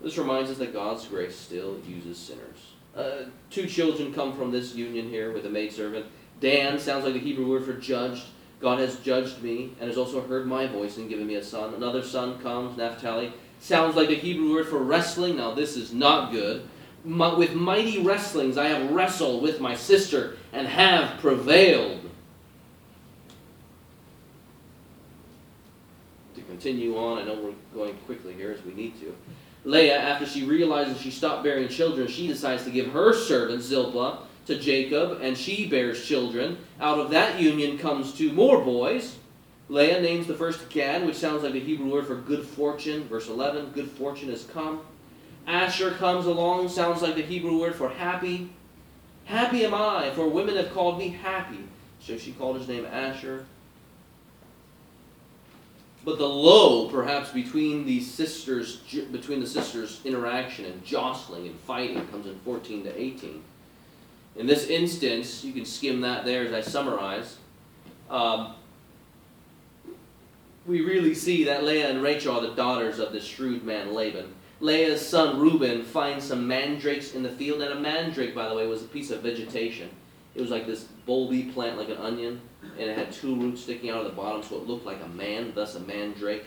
This reminds us that God's grace still uses sinners. Uh, two children come from this union here with a maidservant. Dan sounds like the Hebrew word for judged. God has judged me and has also heard my voice and given me a son. Another son comes, Naphtali. Sounds like the Hebrew word for wrestling. Now, this is not good. With mighty wrestlings I have wrestled with my sister and have prevailed. To continue on, I know we're going quickly here as we need to. Leah, after she realizes she stopped bearing children, she decides to give her servant Zilpah to Jacob, and she bears children. Out of that union comes two more boys. Leah names the first Gad, which sounds like the Hebrew word for good fortune. Verse 11, good fortune has come. Asher comes along, sounds like the Hebrew word for happy. Happy am I, for women have called me happy. So she called his name Asher. But the low, perhaps between the sisters, between the sisters' interaction and jostling and fighting, comes in 14 to 18. In this instance, you can skim that there as I summarize. Um, we really see that Leah and Rachel are the daughters of this shrewd man Laban. Leah's son Reuben finds some mandrakes in the field, and a mandrake, by the way, was a piece of vegetation. It was like this bulby plant, like an onion, and it had two roots sticking out of the bottom, so it looked like a man, thus a mandrake.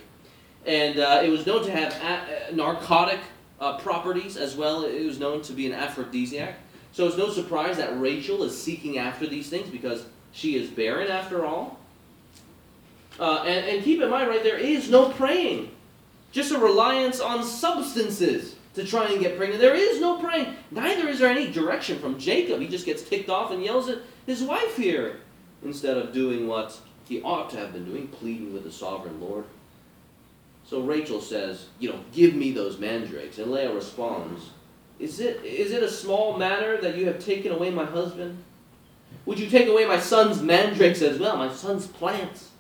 And uh, it was known to have a- narcotic uh, properties as well. It was known to be an aphrodisiac. So it's no surprise that Rachel is seeking after these things because she is barren after all. Uh, and, and keep in mind, right, there is no praying, just a reliance on substances to try and get pregnant. There is no praying. Neither is there any direction from Jacob. He just gets ticked off and yells at his wife here instead of doing what he ought to have been doing, pleading with the sovereign Lord. So Rachel says, You know, give me those mandrakes. And Leah responds, is it, is it a small matter that you have taken away my husband? Would you take away my son's mandrakes as well, my son's plants?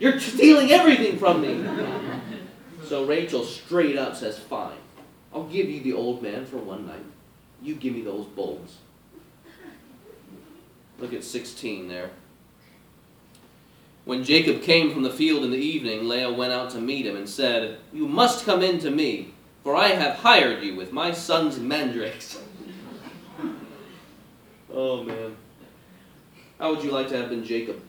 You're stealing everything from me. So Rachel straight up says, Fine, I'll give you the old man for one night. You give me those bulbs. Look at 16 there. When Jacob came from the field in the evening, Leah went out to meet him and said, You must come in to me for I have hired you with my son's mandrakes. oh, man. How would you like to have been Jacob?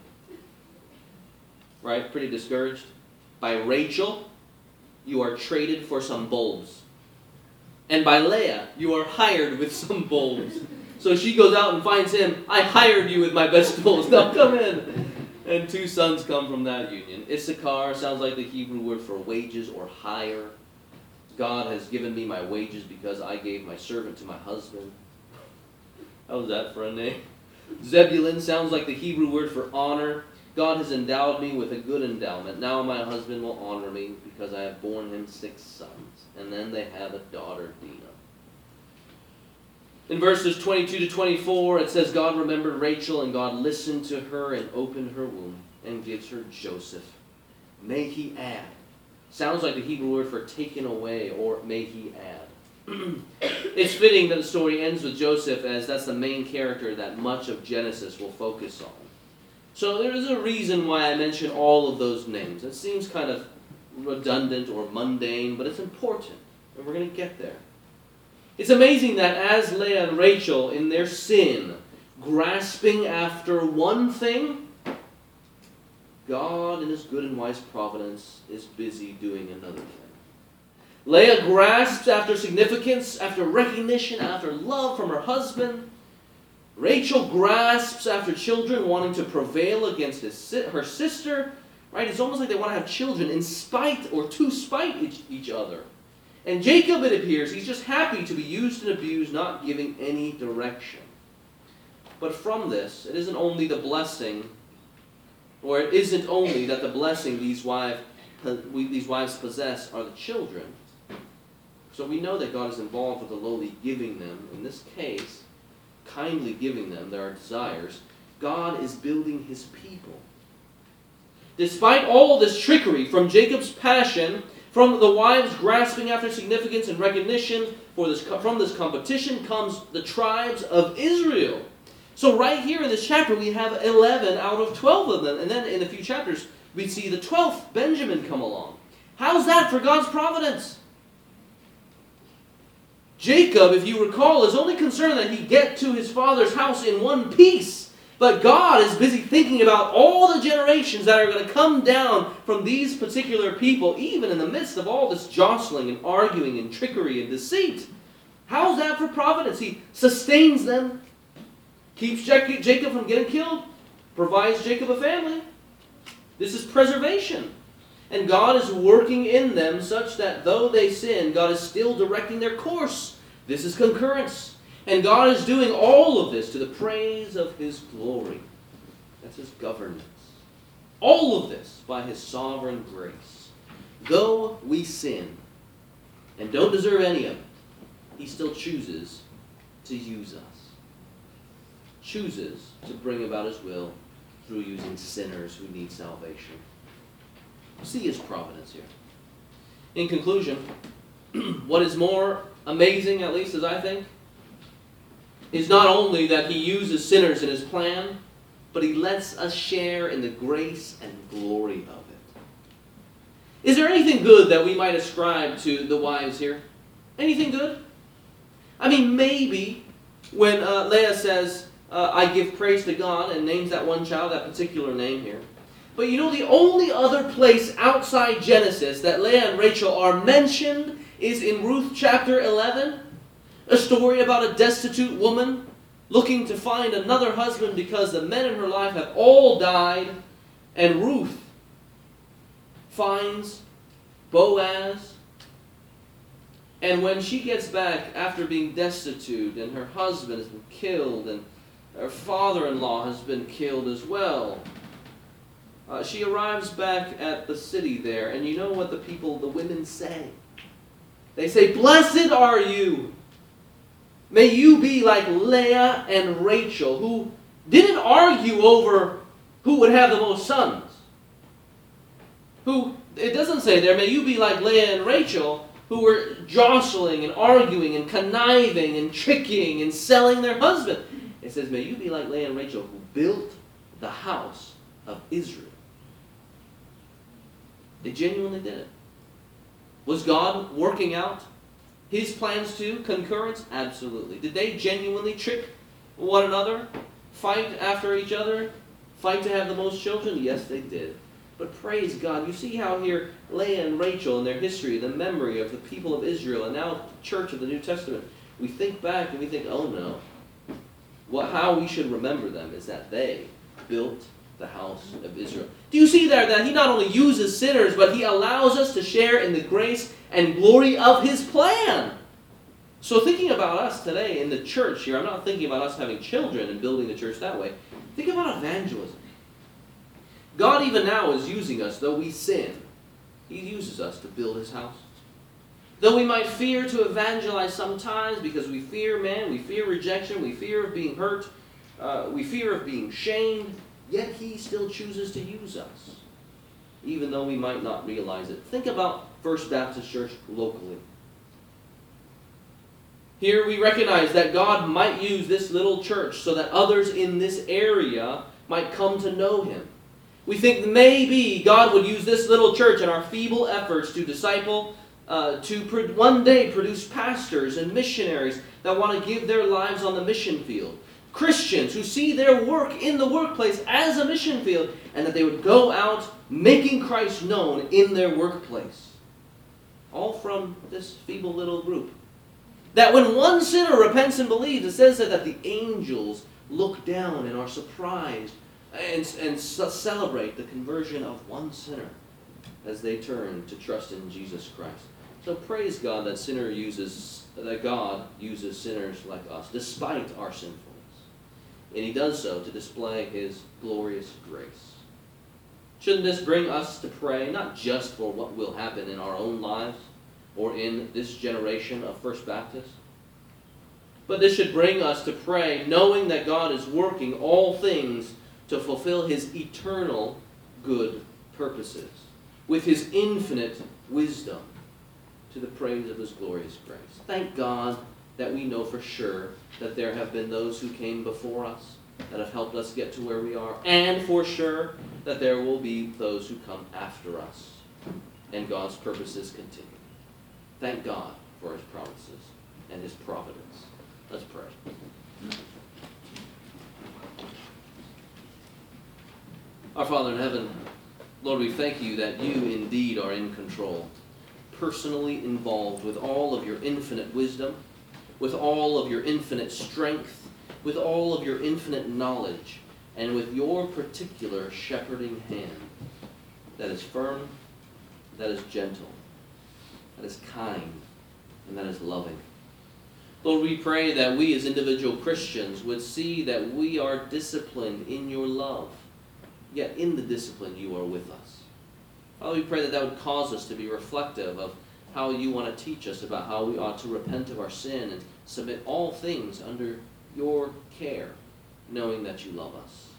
Right? Pretty discouraged. By Rachel, you are traded for some bulbs. And by Leah, you are hired with some bulbs. So she goes out and finds him. I hired you with my vegetables. Now come in. And two sons come from that union. Issachar sounds like the Hebrew word for wages or hire. God has given me my wages because I gave my servant to my husband. How's that for a name? Zebulun sounds like the Hebrew word for honor. God has endowed me with a good endowment. Now my husband will honor me because I have borne him six sons. And then they have a daughter, Dinah. In verses 22 to 24, it says, God remembered Rachel, and God listened to her and opened her womb and gives her Joseph. May he add Sounds like the Hebrew word for taken away, or may he add. it's fitting that the story ends with Joseph, as that's the main character that much of Genesis will focus on. So there is a reason why I mention all of those names. It seems kind of redundant or mundane, but it's important, and we're going to get there. It's amazing that as Leah and Rachel, in their sin, grasping after one thing, God, in His good and wise providence, is busy doing another thing. Leah grasps after significance, after recognition, after love from her husband. Rachel grasps after children, wanting to prevail against his, her sister. Right? It's almost like they want to have children in spite or to spite each, each other. And Jacob, it appears, he's just happy to be used and abused, not giving any direction. But from this, it isn't only the blessing or it isn't only that the blessing these, these wives possess are the children. So we know that God is involved with the lowly giving them, in this case, kindly giving them their desires. God is building his people. Despite all this trickery from Jacob's passion, from the wives grasping after significance and recognition for this, from this competition comes the tribes of Israel. So right here in this chapter, we have 11 out of 12 of them. And then in a few chapters, we see the 12th, Benjamin, come along. How's that for God's providence? Jacob, if you recall, is only concerned that he get to his father's house in one piece. But God is busy thinking about all the generations that are going to come down from these particular people, even in the midst of all this jostling and arguing and trickery and deceit. How's that for providence? He sustains them, keeps Jacob from getting killed, provides Jacob a family. This is preservation. And God is working in them such that though they sin, God is still directing their course. This is concurrence. And God is doing all of this to the praise of His glory. That's His governance. All of this by His sovereign grace. Though we sin and don't deserve any of it, He still chooses to use us. Chooses to bring about His will through using sinners who need salvation. See His providence here. In conclusion, what is more amazing, at least as I think, is not only that he uses sinners in his plan, but he lets us share in the grace and glory of it. Is there anything good that we might ascribe to the wives here? Anything good? I mean, maybe when uh, Leah says, uh, I give praise to God, and names that one child, that particular name here. But you know, the only other place outside Genesis that Leah and Rachel are mentioned is in Ruth chapter 11. A story about a destitute woman looking to find another husband because the men in her life have all died, and Ruth finds Boaz. And when she gets back after being destitute, and her husband has been killed, and her father in law has been killed as well, uh, she arrives back at the city there, and you know what the people, the women say? They say, Blessed are you May you be like Leah and Rachel, who didn't argue over who would have the most sons. Who, it doesn't say there, may you be like Leah and Rachel, who were jostling and arguing and conniving and tricking and selling their husband. It says, may you be like Leah and Rachel, who built the house of Israel. They genuinely did it. Was God working out his plans too? Concurrence? Absolutely. Did they genuinely trick one another? Fight after each other? Fight to have the most children? Yes, they did. But praise God. You see how here Leah and Rachel in their history, the memory of the people of Israel, and now the church of the New Testament, we think back and we think, oh no. What, how we should remember them is that they built the house of Israel. Do you see there that he not only uses sinners, but he allows us to share in the grace and glory of his plan? So, thinking about us today in the church here, I'm not thinking about us having children and building the church that way. Think about evangelism. God, even now, is using us, though we sin. He uses us to build his house. Though we might fear to evangelize sometimes because we fear man, we fear rejection, we fear of being hurt, uh, we fear of being shamed, Yet he still chooses to use us, even though we might not realize it. Think about First Baptist Church locally. Here we recognize that God might use this little church so that others in this area might come to know him. We think maybe God would use this little church and our feeble efforts to disciple, uh, to one day produce pastors and missionaries that want to give their lives on the mission field. Christians who see their work in the workplace as a mission field and that they would go out making Christ known in their workplace. All from this feeble little group. That when one sinner repents and believes, it says that the angels look down and are surprised and, and celebrate the conversion of one sinner as they turn to trust in Jesus Christ. So praise God that sinner uses that God uses sinners like us despite our sinfulness and he does so to display his glorious grace. Shouldn't this bring us to pray not just for what will happen in our own lives or in this generation of First Baptist, but this should bring us to pray knowing that God is working all things to fulfill his eternal good purposes with his infinite wisdom to the praise of his glorious grace. Thank God that we know for sure that there have been those who came before us that have helped us get to where we are, and for sure that there will be those who come after us. and God's purposes continue. Thank God for his promises and his providence. Let's pray. Our Father in heaven, Lord, we thank you that you indeed are in control, personally involved with all of your infinite wisdom, with all of your infinite strength, with all of your infinite knowledge, and with your particular shepherding hand that is firm, that is gentle, that is kind, and that is loving. Lord, we pray that we as individual Christians would see that we are disciplined in your love, yet in the discipline you are with us. Father, we pray that that would cause us to be reflective of how you want to teach us about how we ought to repent of our sin and submit all things under your care, knowing that you love us.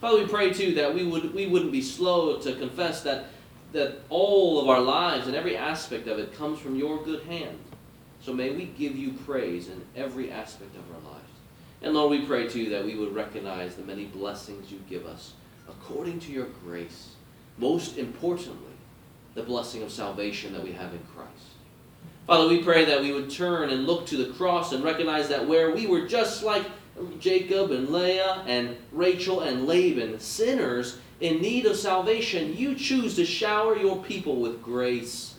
Father, we pray too that we would we wouldn't be slow to confess that that all of our lives and every aspect of it comes from your good hand. So may we give you praise in every aspect of our lives. And Lord, we pray too that we would recognize the many blessings you give us according to your grace. Most importantly, the blessing of salvation that we have in Christ. Father, we pray that we would turn and look to the cross and recognize that where we were just like Jacob and Leah and Rachel and Laban, sinners in need of salvation, you choose to shower your people with grace.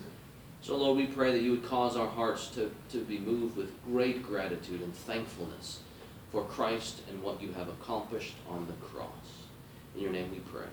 So, Lord, we pray that you would cause our hearts to, to be moved with great gratitude and thankfulness for Christ and what you have accomplished on the cross. In your name we pray.